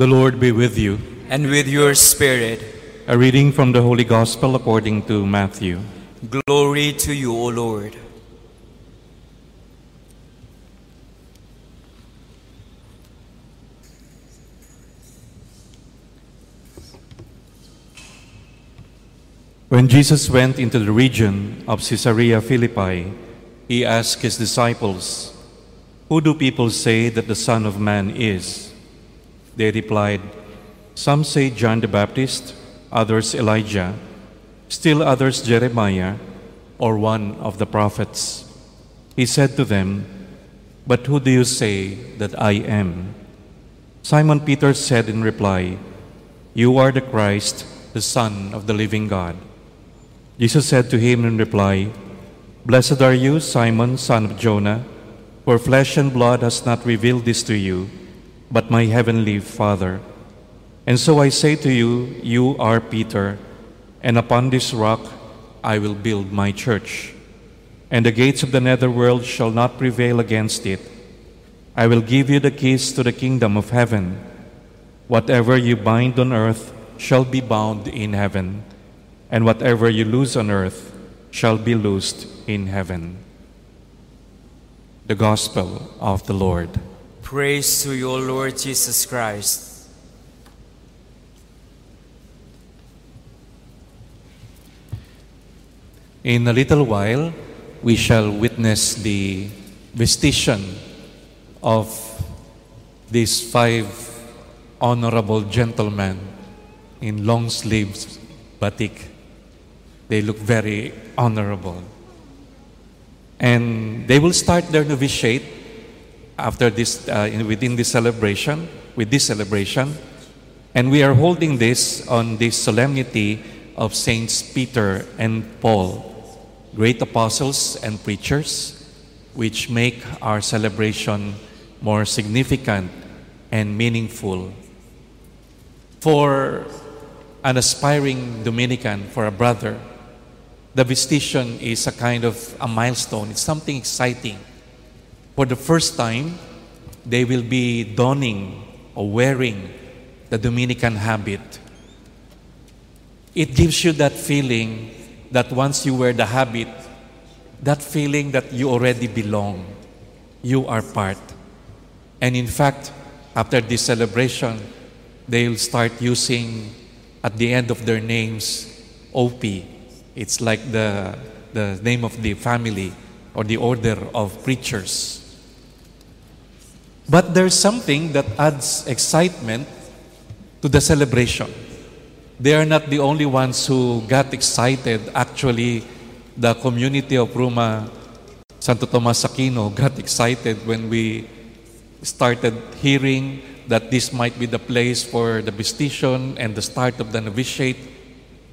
The Lord be with you. and with your spirit. A reading from the Holy Gospel according to Matthew. Glory to you, O Lord. When Jesus went into the region of Caesarea Philippi, he asked his disciples, Who do people say that the Son of Man is? They replied, Some say John the Baptist, others Elijah, still others Jeremiah, or one of the prophets. He said to them, But who do you say that I am? Simon Peter said in reply, You are the Christ, the Son of the living God. Jesus said to him in reply, Blessed are you, Simon, son of Jonah, for flesh and blood has not revealed this to you, but my heavenly Father. And so I say to you, you are Peter, and upon this rock I will build my church, and the gates of the netherworld shall not prevail against it. I will give you the keys to the kingdom of heaven. Whatever you bind on earth shall be bound in heaven, and whatever you loose on earth shall be loosed in heaven. The Gospel of the Lord. Praise to you, O Lord Jesus Christ. In a little while, we shall witness the visitation of these five honorable gentlemen in long sleeves batik. They look very honorable. And they will start their novitiate after this, uh, in- within this celebration, with this celebration. And we are holding this on the solemnity of Saints Peter and Paul, great apostles and preachers, which make our celebration more significant and meaningful. For an aspiring Dominican, for a brother, the visitation is a kind of a milestone. It's something exciting. For the first time, they will be donning or wearing the Dominican habit. It gives you that feeling that once you wear the habit, that feeling that you already belong, you are part. And in fact, after this celebration, they'll start using at the end of their names OP. It's like the, the name of the family or the order of preachers. But there's something that adds excitement to the celebration. They are not the only ones who got excited. Actually, the community of Roma Santo Tomas Aquino got excited when we started hearing that this might be the place for the visitation and the start of the novitiate.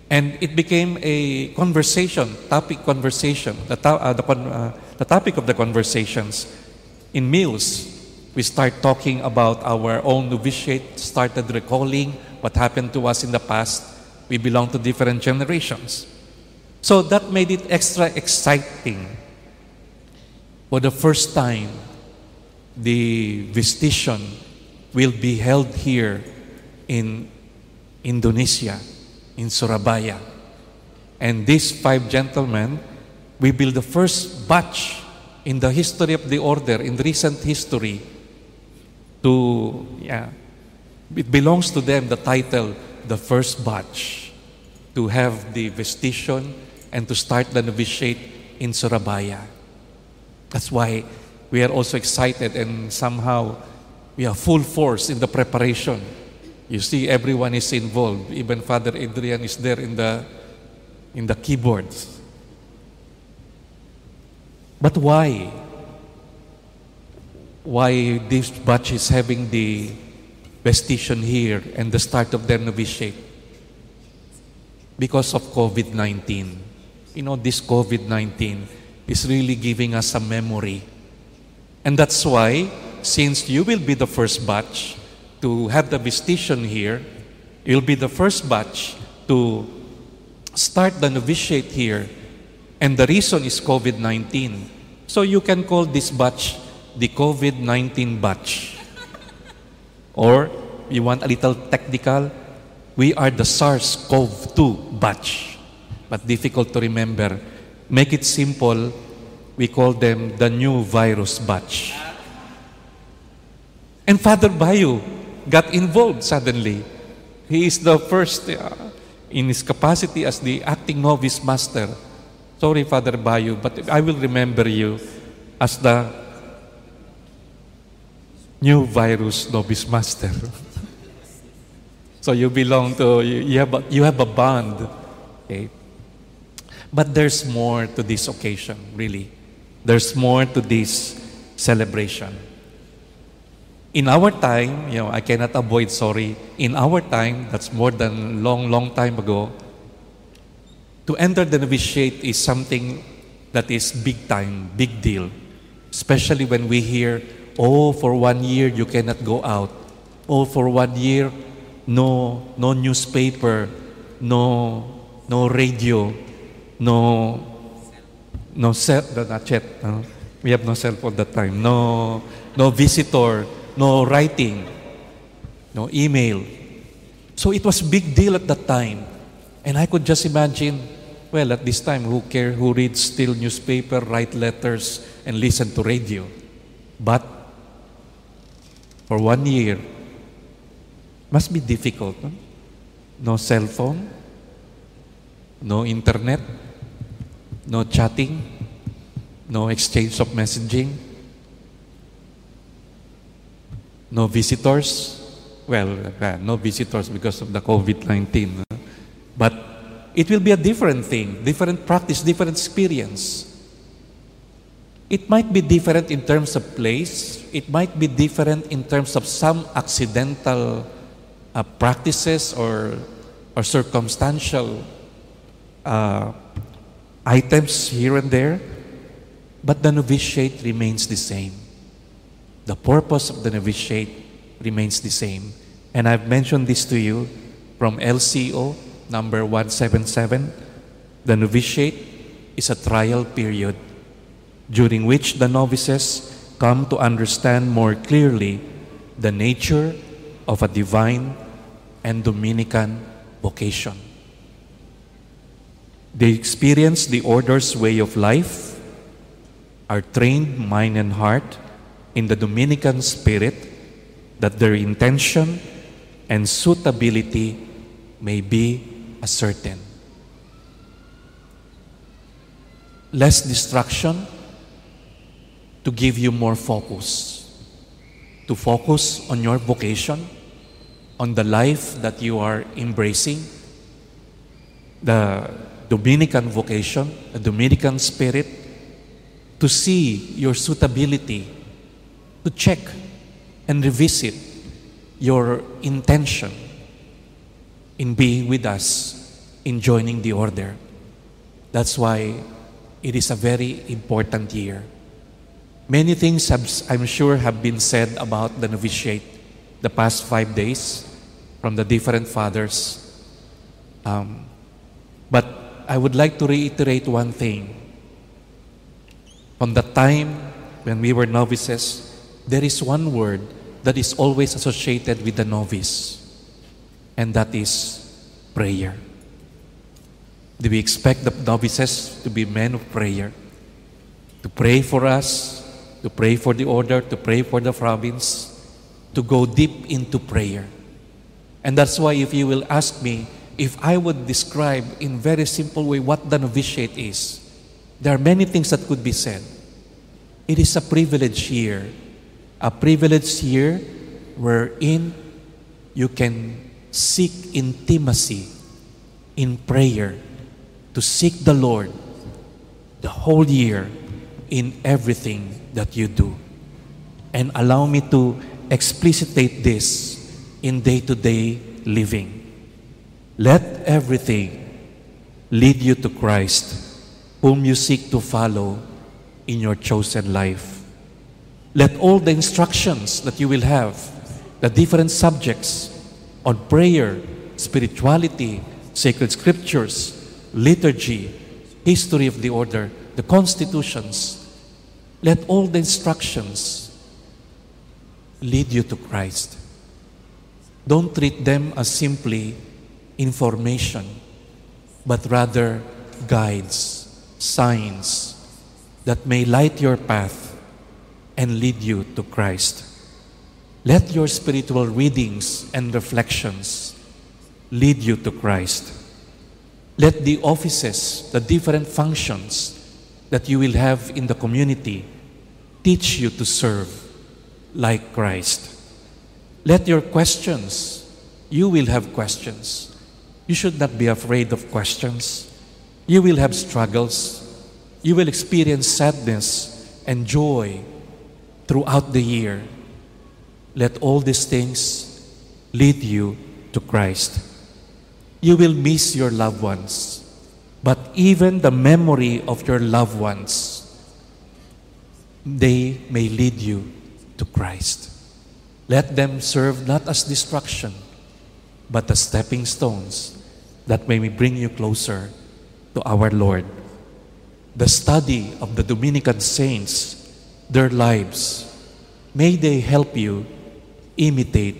And it became a conversation, topic conversation, the, to- uh, the, con- uh, the topic of the conversations. In meals, we start talking about our own novitiate, started recalling what happened to us in the past. We belong to different generations. So that made it extra exciting. For the first time, the visitation will be held here in Indonesia, in Surabaya. And these five gentlemen will be the first batch in the history of the order, in recent history, to, yeah, it belongs to them, the title, the first batch, to have the visitation and to start the novitiate in Surabaya. That's why we are also excited and somehow we are full force in the preparation. You see, everyone is involved. Even Father Adrian is there in the in the keyboards. But why? Why this batch is having the visitation here and the start of their novitiate? Because of COVID 19. You know, this COVID 19 is really giving us a memory. And that's why, since you will be the first batch to have the visitation here, you'll be the first batch to start the novitiate here. And the reason is COVID 19. So you can call this batch the COVID 19 batch or you want a little technical, we are the SARS-CoV-2 batch. But difficult to remember. Make it simple, we call them the new virus batch. And Father Bayu got involved suddenly. He is the first uh, in his capacity as the acting novice master. Sorry, Father Bayu, but I will remember you as the new virus novice master. so you belong to, you have a, you have a bond. Okay? But there's more to this occasion, really. There's more to this celebration. In our time, you know, I cannot avoid, sorry, in our time, that's more than long, long time ago, to enter the novitiate is something that is big time, big deal. Especially when we hear, oh, for one year you cannot go out. Oh, for one year, no, no newspaper, no, no radio, no, no cell, not yet. Uh, we have no cell phone that time. No, no visitor, no writing, no email. So it was a big deal at that time. And I could just imagine, well, at this time, who care, who reads still newspaper, write letters, and listen to radio. But for one year, must be difficult. No, no cell phone, no internet, no chatting, no exchange of messaging, no visitors. Well, uh, no visitors because of the COVID 19. But it will be a different thing, different practice, different experience. It might be different in terms of place, it might be different in terms of some accidental uh, practices or, or circumstantial uh, items here and there, but the novitiate remains the same. The purpose of the novitiate remains the same. And I've mentioned this to you from LCO number 177. The novitiate is a trial period during which the novices come to understand more clearly the nature of a divine and Dominican vocation. They experience the order's way of life, are trained mind and heart in the Dominican spirit that their intention and suitability may be ascertained. Less distraction to give you more focus. To focus on your vocation, on the life that you are embracing, the Dominican vocation, the Dominican spirit, to see your suitability, to check and revisit your intention in being with us, in joining the order. That's why it is a very important year. Many things have, I'm sure have been said about the novitiate the past five days from the different fathers. Um, but I would like to reiterate one thing. From the time when we were novices, there is one word that is always associated with the novice, and that is prayer. Do we expect the novices to be men of prayer? To pray for us, to pray for the order, to pray for the province, to go deep into prayer. And that's why if you will ask me, if I would describe in very simple way what the novitiate is, there are many things that could be said. It is a privilege here, a privilege here wherein you can seek intimacy in prayer, to seek the Lord the whole year in everything that you do. And allow me to explicitate this in day to day living. Let everything lead you to Christ, whom you seek to follow in your chosen life. Let all the instructions that you will have, the different subjects on prayer, spirituality, sacred scriptures, liturgy, history of the order, the constitutions, let all the instructions lead you to Christ. Don't treat them as simply information, but rather guides, signs that may light your path and lead you to Christ. Let your spiritual readings and reflections lead you to Christ. Let the offices, the different functions that you will have in the community teach you to serve like Christ. Let your questions, you will have questions. You should not be afraid of questions. You will have struggles. You will experience sadness and joy throughout the year. Let all these things lead you to Christ. You will miss your loved ones, but even the memory of your loved ones, they may lead you to Christ. Let them serve not as destruction, but as stepping stones that may bring you closer to our Lord. The study of the Dominican saints, their lives, may they help you imitate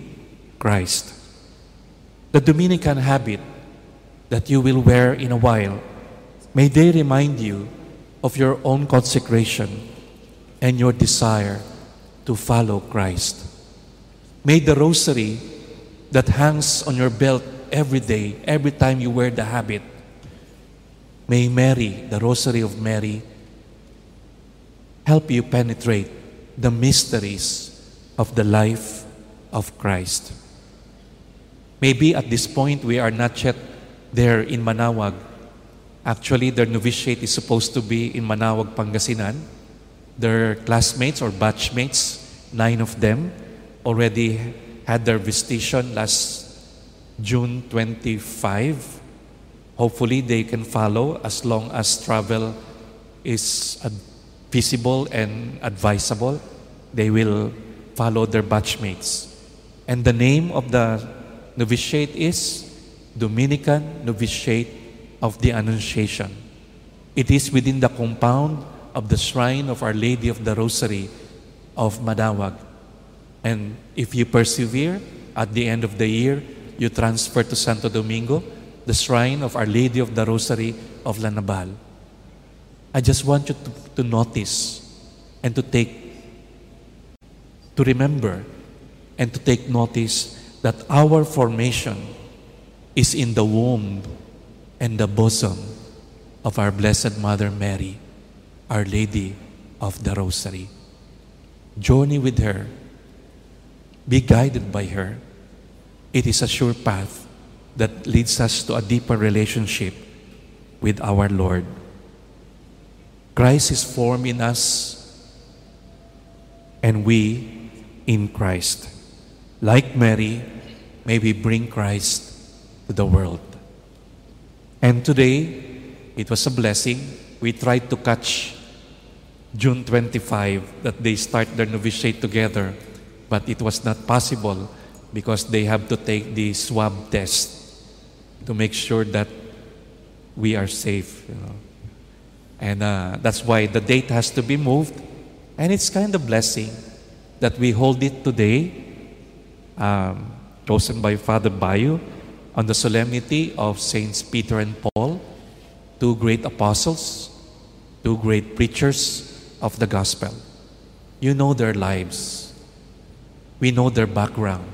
Christ. The Dominican habit that you will wear in a while, may they remind you of your own consecration and your desire to follow Christ. May the rosary that hangs on your belt every day, every time you wear the habit, may Mary, the rosary of Mary, help you penetrate the mysteries of the life of Christ. Maybe at this point we are not yet there in Manaoag. Actually, their novitiate is supposed to be in Manaoag, Pangasinan. Their classmates or batchmates, nine of them, already had their visitation last June 25. Hopefully, they can follow as long as travel is feasible and advisable. They will follow their batchmates. And the name of the novitiate is Dominican Novitiate of the Annunciation. It is within the compound of the Shrine of Our Lady of the Rosary of Manaoag. And if you persevere, at the end of the year, you transfer to Santo Domingo, the Shrine of Our Lady of the Rosary of La Naval. I just want you to, to notice and to take, to remember and to take notice that our formation is in the womb and the bosom of our Blessed Mother Mary, Our Lady of the Rosary. Journey with her, be guided by her. It is a sure path that leads us to a deeper relationship with our Lord. Christ is formed in us, and we in Christ. Like Mary, may we bring Christ to the world. And today, it was a blessing. We tried to catch June 25 that they start their novitiate together, but it was not possible because they have to take the swab test to make sure that we are safe. You know. And uh, that's why the date has to be moved. And it's kind of blessing that we hold it today, um, chosen by Father Bayu on the solemnity of Saints Peter and Paul, two great apostles, two great preachers of the gospel. You know their lives. We know their background.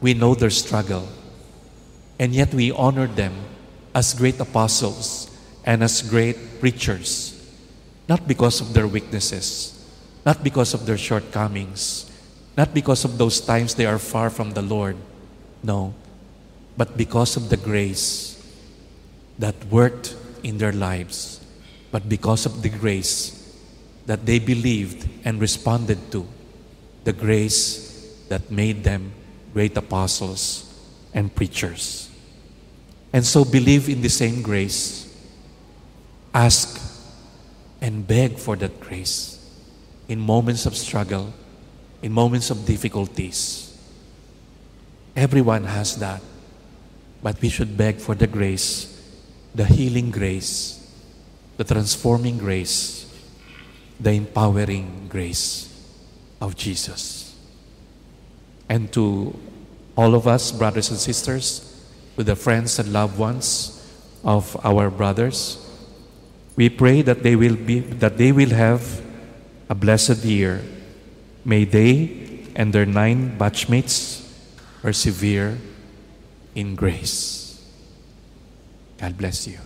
We know their struggle. And yet we honor them as great apostles and as great preachers, not because of their weaknesses, not because of their shortcomings, not because of those times they are far from the Lord. No, but because of the grace that worked in their lives, but because of the grace that they believed and responded to, the grace that made them great apostles and preachers. And so believe in the same grace, ask and beg for that grace in moments of struggle, in moments of difficulties. Everyone has that. But we should beg for the grace, the healing grace, the transforming grace, the empowering grace of Jesus. And to all of us, brothers and sisters, with the friends and loved ones of our brothers. We pray that they will be that they will have a blessed year. May they and their nine batchmates persevere in grace. God bless you.